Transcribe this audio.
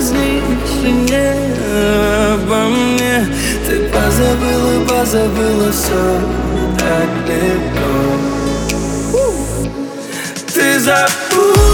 разлись не обо мне. Ты позабыла, позабыла все так легко Ты забыла